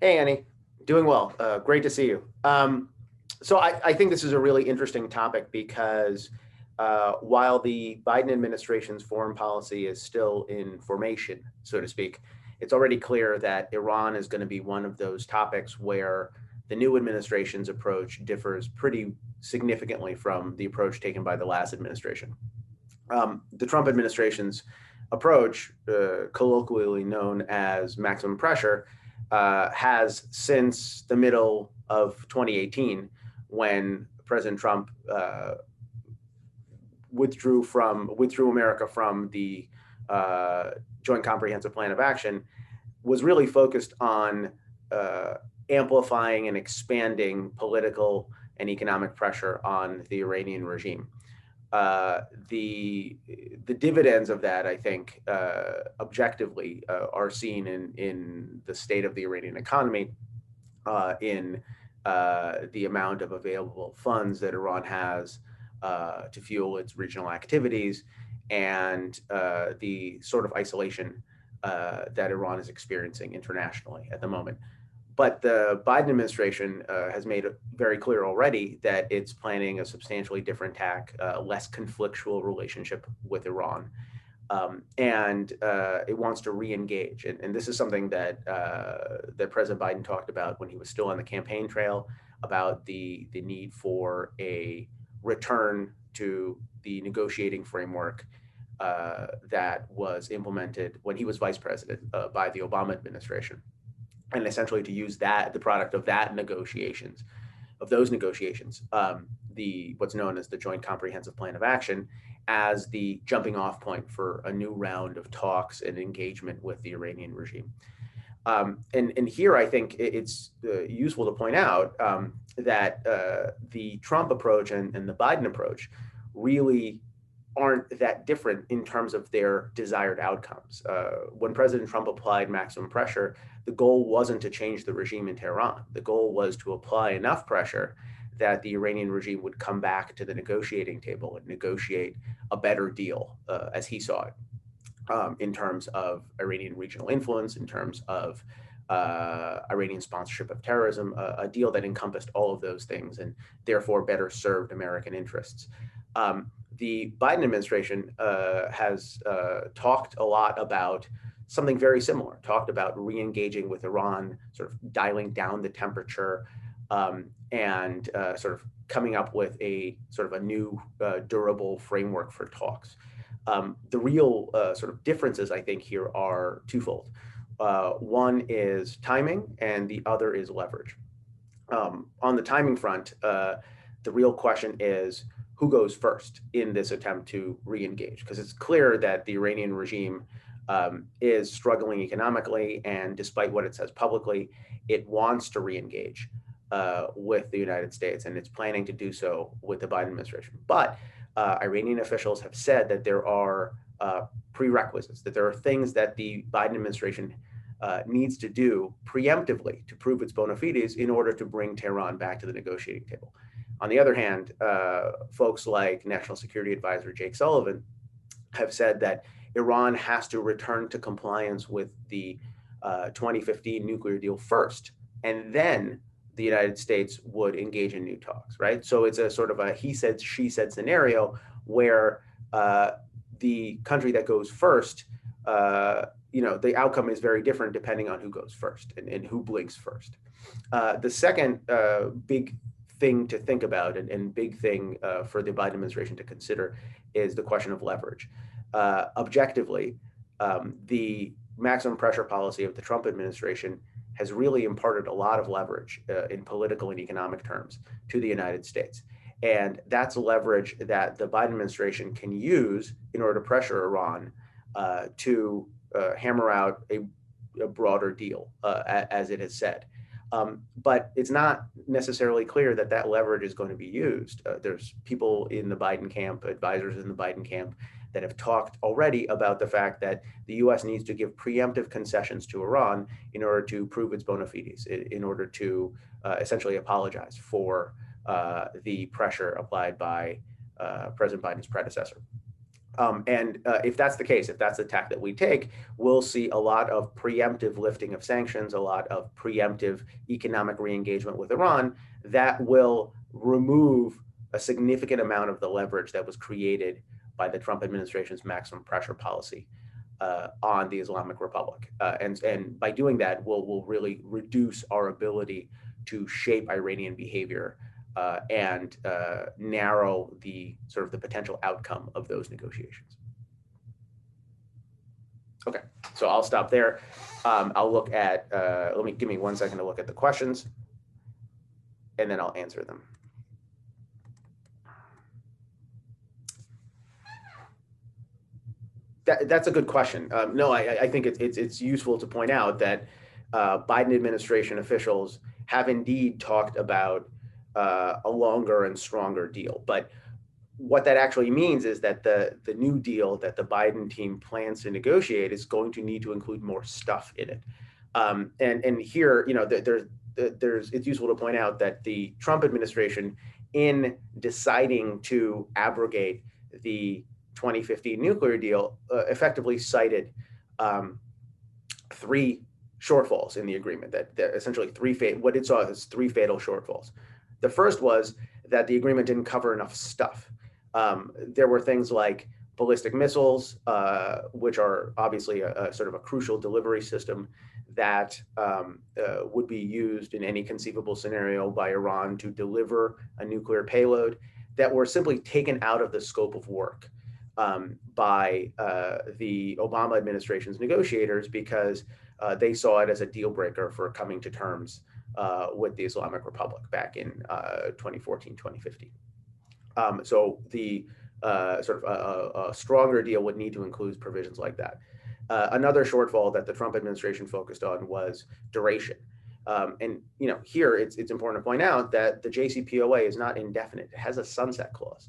Hey, Annie. Doing well. Uh, great to see you. Um, so I, I, think this is a really interesting topic because uh, while the Biden administration's foreign policy is still in formation, so to speak, it's already clear that Iran is going to be one of those topics where the new administration's approach differs pretty significantly from the approach taken by the last administration. Um, the Trump administration's approach, uh, colloquially known as maximum pressure, uh, has since the middle of 2018, when President Trump uh, withdrew from withdrew America from the uh, Joint Comprehensive Plan of Action, was really focused on uh, amplifying and expanding political and economic pressure on the Iranian regime. Uh, the the dividends of that, I think, uh, objectively, uh, are seen in in the state of the Iranian economy, uh, in uh, the amount of available funds that Iran has to fuel its regional activities, and the sort of isolation that Iran is experiencing internationally at the moment. But the Biden administration uh, has made very clear already that it's planning a substantially different tack, uh, less conflictual relationship with Iran. Um, and uh, it wants to re-engage. And, and, this is something that uh, that President Biden talked about when he was still on the campaign trail about the the need for a return to the negotiating framework uh, that was implemented when he was vice president uh, by the Obama administration and essentially to use that the product of that negotiations of those negotiations um, the what's known as the joint comprehensive plan of action as the jumping off point for a new round of talks and engagement with the iranian regime. Um, and, and here i think it's uh, useful to point out um, that uh, the trump approach and, and the biden approach really aren't that different in terms of their desired outcomes. Uh, when President Trump applied maximum pressure, the goal wasn't to change the regime in Tehran. The goal was to apply enough pressure that the Iranian regime would come back to the negotiating table and negotiate a better deal, uh, as he saw it, um, in terms of Iranian regional influence, in terms of uh, Iranian sponsorship of terrorism, a deal that encompassed all of those things and therefore better served American interests. Um, the Biden administration uh, has uh, talked a lot about something very similar, talked about re-engaging with Iran, sort of dialing down the temperature um, and uh, sort of coming up with a sort of a new uh, durable framework for talks. Um, the real uh, sort of differences, I think, here are twofold. Uh, one is timing and the other is leverage. Um, on the timing front, the real question is, who goes first in this attempt to re-engage because it's clear that the Iranian regime um, is struggling economically and despite what it says publicly it wants to re-engage uh, with the United States and it's planning to do so with the Biden administration but uh, Iranian officials have said that there are uh, prerequisites that there are things that the Biden administration uh, needs to do preemptively to prove its bona fides in order to bring Tehran back to the negotiating table. On the other hand, uh, folks like National Security Advisor Jake Sullivan have said that Iran has to return to compliance with the uh, 2015 nuclear deal first, and then the United States would engage in new talks, right? So it's a sort of a he said, she said scenario where uh, the country that goes first, uh, you know, the outcome is very different depending on who goes first and, and who blinks first. Uh, the second uh, big thing to think about and, and big thing uh, for the Biden administration to consider is the question of leverage. Uh, objectively, um, the maximum pressure policy of the Trump administration has really imparted a lot of leverage uh, in political and economic terms to the United States. And that's leverage that the Biden administration can use in order to pressure Iran uh, to uh, hammer out a, a broader deal, uh, as it has said. Um, but it's not necessarily clear that that leverage is going to be used. Uh, there's people in the Biden camp, advisors in the Biden camp, that have talked already about the fact that the U.S. needs to give preemptive concessions to Iran in order to prove its bona fides, in order to uh, essentially apologize for uh, the pressure applied by uh, President Biden's predecessor. Um, and uh, if that's the case, if that's the tack that we take, we'll see a lot of preemptive lifting of sanctions, a lot of preemptive economic re-engagement with Iran that will remove a significant amount of the leverage that was created by the Trump administration's maximum pressure policy uh, on the Islamic Republic. Uh, and, and by doing that, we'll, we'll really reduce our ability to shape Iranian behavior uh, and uh, narrow the sort of the potential outcome of those negotiations. Okay, so I'll stop there. Um, I'll look at, uh, let me give me one second to look at the questions and then I'll answer them. That, that's a good question. Um, no, I, I think it, it's, it's useful to point out that uh, Biden administration officials have indeed talked about uh, a longer and stronger deal. But what that actually means is that the, the new deal that the Biden team plans to negotiate is going to need to include more stuff in it. Um, and, and here, you know, there's, there's, it's useful to point out that the Trump administration, in deciding to abrogate the 2015 nuclear deal, uh, effectively cited um, three shortfalls in the agreement that, that essentially three what it saw as three fatal shortfalls. The first was that the agreement didn't cover enough stuff. Um, there were things like ballistic missiles, uh, which are obviously a, a, sort of a crucial delivery system that um, uh, would be used in any conceivable scenario by Iran to deliver a nuclear payload that were simply taken out of the scope of work um, by uh, the Obama administration's negotiators because uh, they saw it as a deal breaker for coming to terms uh, with the Islamic Republic back in uh, 2014, 2015. Um, so the uh, sort of a, a, stronger deal would need to include provisions like that. Uh, another shortfall that the Trump administration focused on was duration. Um, and you know, here it's it's important to point out that the JCPOA is not indefinite; it has a sunset clause,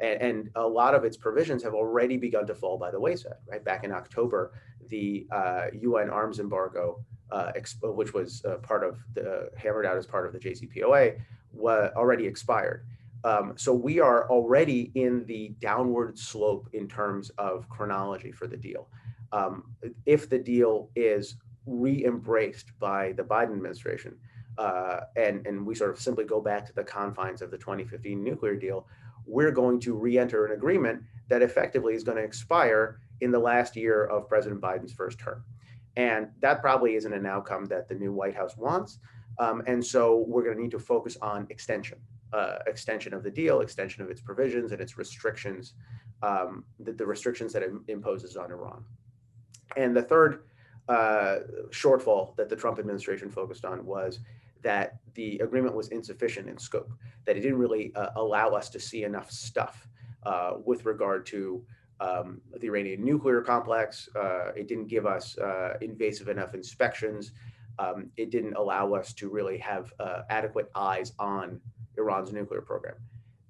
and, and a lot of its provisions have already begun to fall by the wayside. Right back in October, the uh, UN arms embargo uh, which was uh, part of the hammered out as part of the JCPOA, already expired. Um, so we are already in the downward slope in terms of chronology for the deal. Um, if the deal is re-embraced by the Biden administration, uh, and, and we sort of simply go back to the confines of the 2015 nuclear deal, we're going to re-enter an agreement that effectively is going to expire in the last year of President Biden's first term. And that probably isn't an outcome that the new White House wants. Um, and so we're going to need to focus on extension, uh, extension of the deal, extension of its provisions and its restrictions, um, the, the, restrictions that it imposes on Iran. And the third uh, shortfall that the Trump administration focused on was that the agreement was insufficient in scope, that it didn't really uh, allow us to see enough stuff uh, with regard to um, the Iranian nuclear complex. Uh, it didn't give us uh, invasive enough inspections. Um, it didn't allow us to really have uh, adequate eyes on Iran's nuclear program.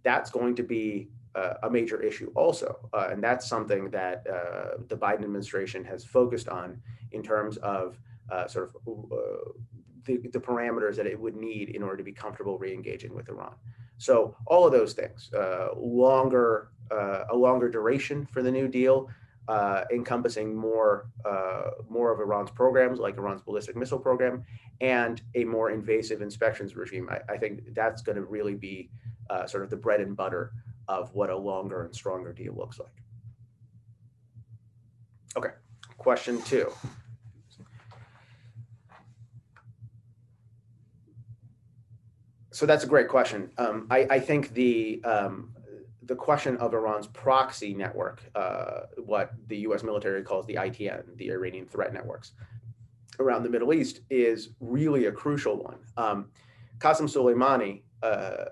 That's going to be uh, a major issue also. Uh, and that's something that uh, the Biden administration has focused on in terms of sort of the, the parameters that it would need in order to be comfortable re-engaging with Iran. So all of those things, longer uh, a longer duration for the New Deal, uh, encompassing more uh, more of Iran's programs, like Iran's ballistic missile program, and a more invasive inspections regime. I, I think that's going to really be uh, sort of the bread and butter of what a longer and stronger deal looks like. Okay, question two. So that's a great question. Um, I, I, think the um, the question of Iran's proxy network, uh, what the US military calls the ITN, the Iranian threat networks, around the Middle East is really a crucial one. Um, Qasem Soleimani uh,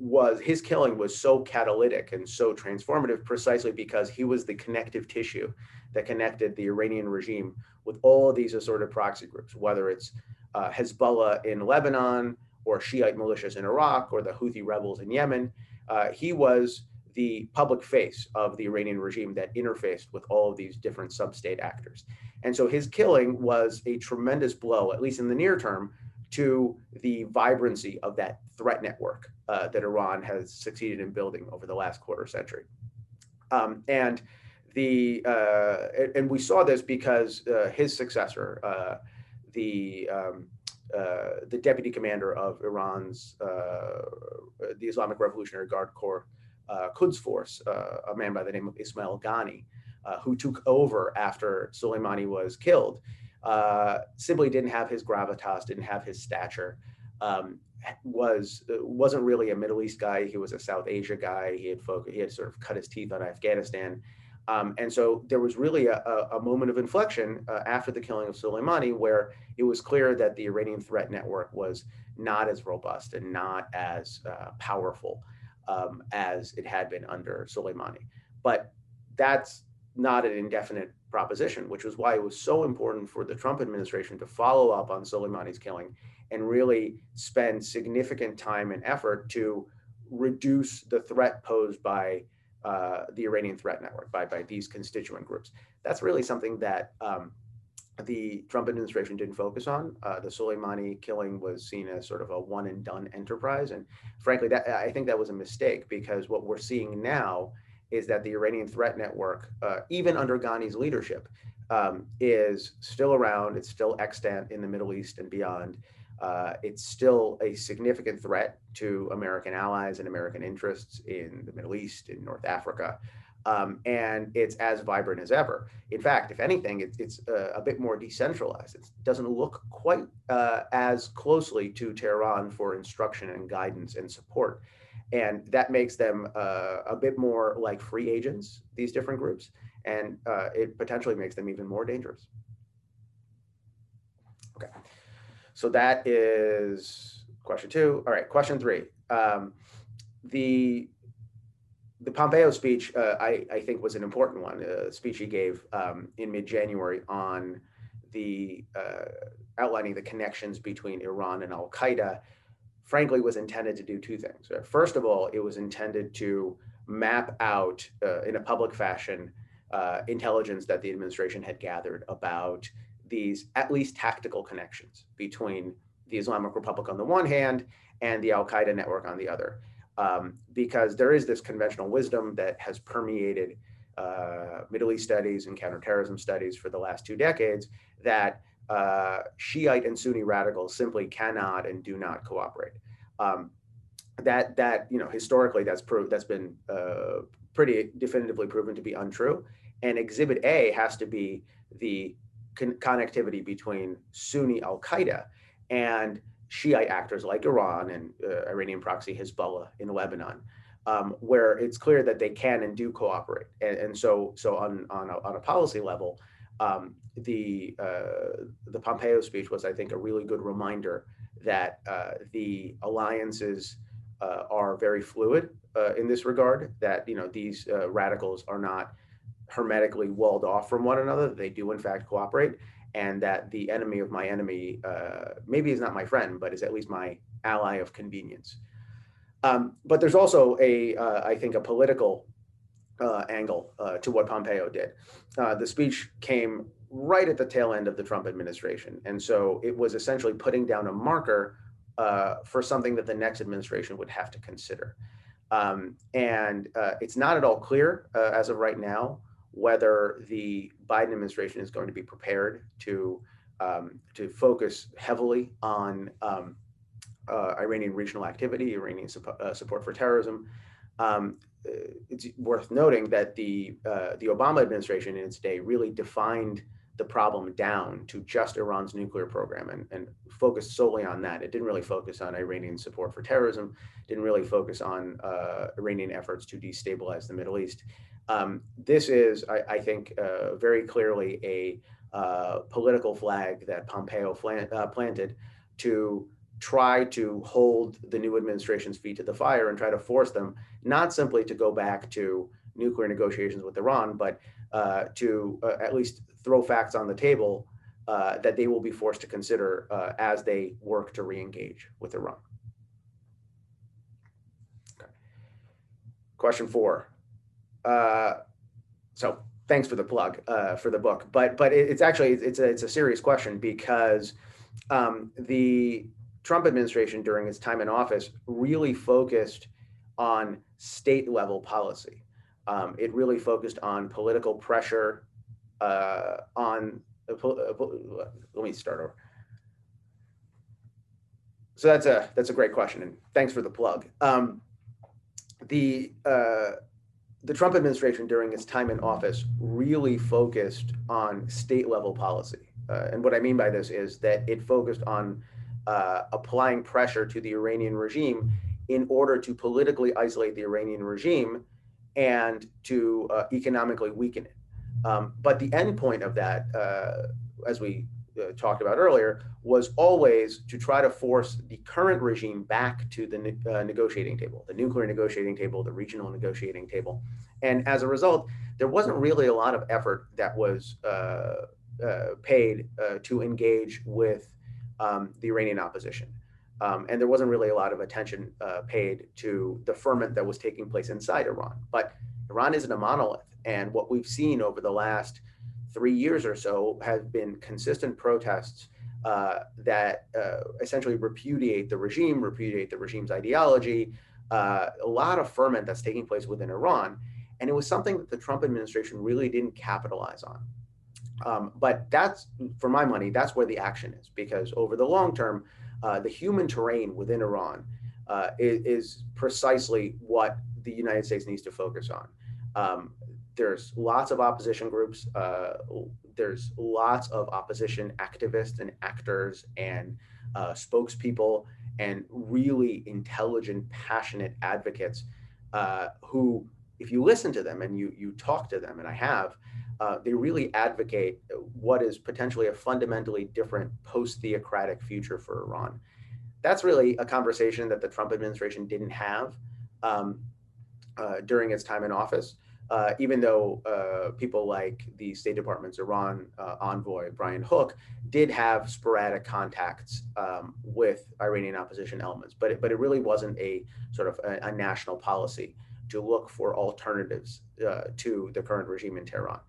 was, his killing was so catalytic and so transformative precisely because he was the connective tissue that connected the Iranian regime with all of these assorted proxy groups, whether it's uh, Hezbollah in Lebanon or Shiite militias in Iraq or the Houthi rebels in Yemen uh, he was the public face of the Iranian regime that interfaced with all of these different sub-state actors. And so his killing was a tremendous blow, at least in the near term, to the vibrancy of that threat network uh, that Iran has succeeded in building over the last quarter century. Um, and the uh, and we saw this because uh, his successor, uh, the um, uh, the deputy commander of Iran's uh, the Islamic Revolutionary Guard Corps uh, Quds Force, a man by the name of Ismail Ghani, who took over after Soleimani was killed, simply didn't have his gravitas, didn't have his stature. Um, was wasn't really a Middle East guy. He was a South Asia guy. He had focused, he had sort of cut his teeth on Afghanistan, um, and so there was really a, a, moment of inflection uh, after the killing of Soleimani, where it was clear that the Iranian threat network was not as robust and not as uh, powerful um, as it had been under Soleimani. But that's not an indefinite proposition, which was why it was so important for the Trump administration to follow up on Soleimani's killing and really spend significant time and effort to reduce the threat posed by uh, the Iranian threat network, by, by these constituent groups. That's really something that um, the Trump administration didn't focus on. Uh, the Soleimani killing was seen as sort of a one and done enterprise. And frankly, that I think that was a mistake because what we're seeing now is that the Iranian threat network, uh, even under Ghani's leadership, um, is still around. It's still extant in the Middle East and beyond. Uh, it's still a significant threat to American allies and American interests in the Middle East, in North Africa. Um, and it's as vibrant as ever. In fact, if anything, it, it's uh, a bit more decentralized. It doesn't look quite uh, as closely to Tehran for instruction and guidance and support. And that makes them uh, a bit more like free agents, these different groups, and uh, it potentially makes them even more dangerous. Okay. So that is question two. All right, question three. Um, the the Pompeo speech, uh, I, I think, was an important one. A speech he gave um, in mid-January on the uh, outlining the connections between Iran and Al Qaeda. Frankly, was intended to do two things. First of all, it was intended to map out uh, in a public fashion uh, intelligence that the administration had gathered about these at least tactical connections between the Islamic Republic on the one hand and the Al Qaeda network on the other. Um, because there is this conventional wisdom that has permeated uh, Middle East studies and counterterrorism studies for the last two decades that uh, Shiite and Sunni radicals simply cannot and do not cooperate. Um, that that you know historically that's proved that's been uh, pretty definitively proven to be untrue. And Exhibit A has to be the con- connectivity between Sunni Al Qaeda and Shiite actors like Iran and uh, Iranian proxy Hezbollah in Lebanon, um, where it's clear that they can and do cooperate. And, and so, so on on a, on a policy level, um, the uh, the Pompeo speech was, I think, a really good reminder that uh, the alliances uh, are very fluid uh, in this regard. That you know these uh, radicals are not hermetically walled off from one another. They do, in fact, cooperate, and that the enemy of my enemy uh, maybe is not my friend, but is at least my ally of convenience. Um, but there's also a, uh, I think, a political uh, angle uh, to what Pompeo did. Uh, the speech came right at the tail end of the Trump administration, and so it was essentially putting down a marker uh, for something that the next administration would have to consider. Um, and it's not at all clear as of right now whether the Biden administration is going to be prepared to um, to focus heavily on um, uh, Iranian regional activity, Iranian uh, support for terrorism. Um, it's worth noting that the uh, the Obama administration in its day really defined the problem down to just Iran's nuclear program and, and focused solely on that. It didn't really focus on Iranian support for terrorism, didn't really focus on uh, Iranian efforts to destabilize the Middle East. Um, this is, I, I think, uh, very clearly a uh, political flag that Pompeo uh, planted to try to hold the new administration's feet to the fire and try to force them not simply to go back to nuclear negotiations with Iran, but uh, to uh, at least throw facts on the table uh, that they will be forced to consider as they work to re-engage with Iran. Okay. Question four uh, so thanks for the plug uh, for the book. But but it, it's actually it's a it's a serious question because um, the Trump administration during its time in office really focused on state level policy. Um, it really focused on political pressure uh, on. Uh, uh let me start over. So that's a that's a great question, and thanks for the plug. Um, the uh, the Trump administration during its time in office really focused on state level policy. Uh, and what I mean by this is that it focused on applying pressure to the Iranian regime in order to politically isolate the Iranian regime and to uh, economically weaken it. Um, but the end point of that, uh, as we uh, talked about earlier, was always to try to force the current regime back to the ne- uh, negotiating table, the nuclear negotiating table, the regional negotiating table. And as a result, there wasn't really a lot of effort that was uh, uh paid to engage with um, the Iranian opposition. Um, and there wasn't really a lot of attention uh, paid to the ferment that was taking place inside Iran. But Iran isn't a monolith. And what we've seen over the last three years or so have been consistent protests uh, that uh, essentially repudiate the regime, repudiate the regime's ideology, uh, a lot of ferment that's taking place within Iran. And it was something that the Trump administration really didn't capitalize on. Um, but that's, for my money, that's where the action is, because over the long term, uh, the human terrain within Iran uh, is, is, precisely what the United States needs to focus on. Um, there's lots of opposition groups. Uh, there's lots of opposition activists and actors and uh, spokespeople and really intelligent, passionate advocates uh, who, if you listen to them and you you talk to them, and I have, uh, they really advocate what is potentially a fundamentally different post-theocratic future for Iran. That's really a conversation that the Trump administration didn't have um, uh, during its time in office uh, even though uh, people like the State Department's Iran uh, envoy, Brian Hook, did have sporadic contacts um, with Iranian opposition elements. But it, but it really wasn't a sort of a, a national policy to look for alternatives uh, to the current regime in Tehran.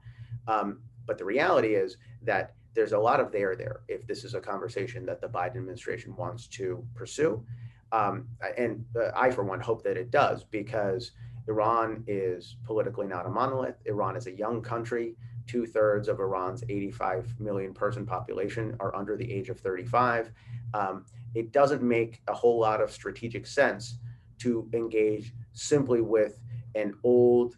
Um, but the reality is that there's a lot of there there if this is a conversation that the Biden administration wants to pursue. Um, and uh, I, for one, hope that it does because Iran is politically not a monolith. Iran is a young country. Two thirds of Iran's 85 million person population are under the age of 35. Um, it doesn't make a whole lot of strategic sense to engage simply with an old,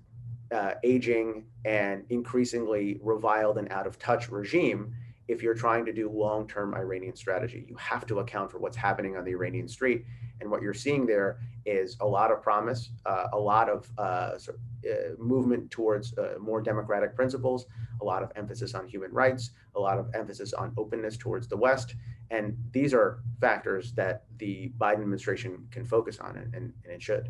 uh, aging, and increasingly reviled and out of touch regime if you're trying to do long term Iranian strategy. You have to account for what's happening on the Iranian street. And what you're seeing there is a lot of promise, uh, a lot of uh, sort of, uh, movement towards uh, more democratic principles, a lot of emphasis on human rights, a lot of emphasis on openness towards the West. And these are factors that the Biden administration can focus on, and, and, and it should.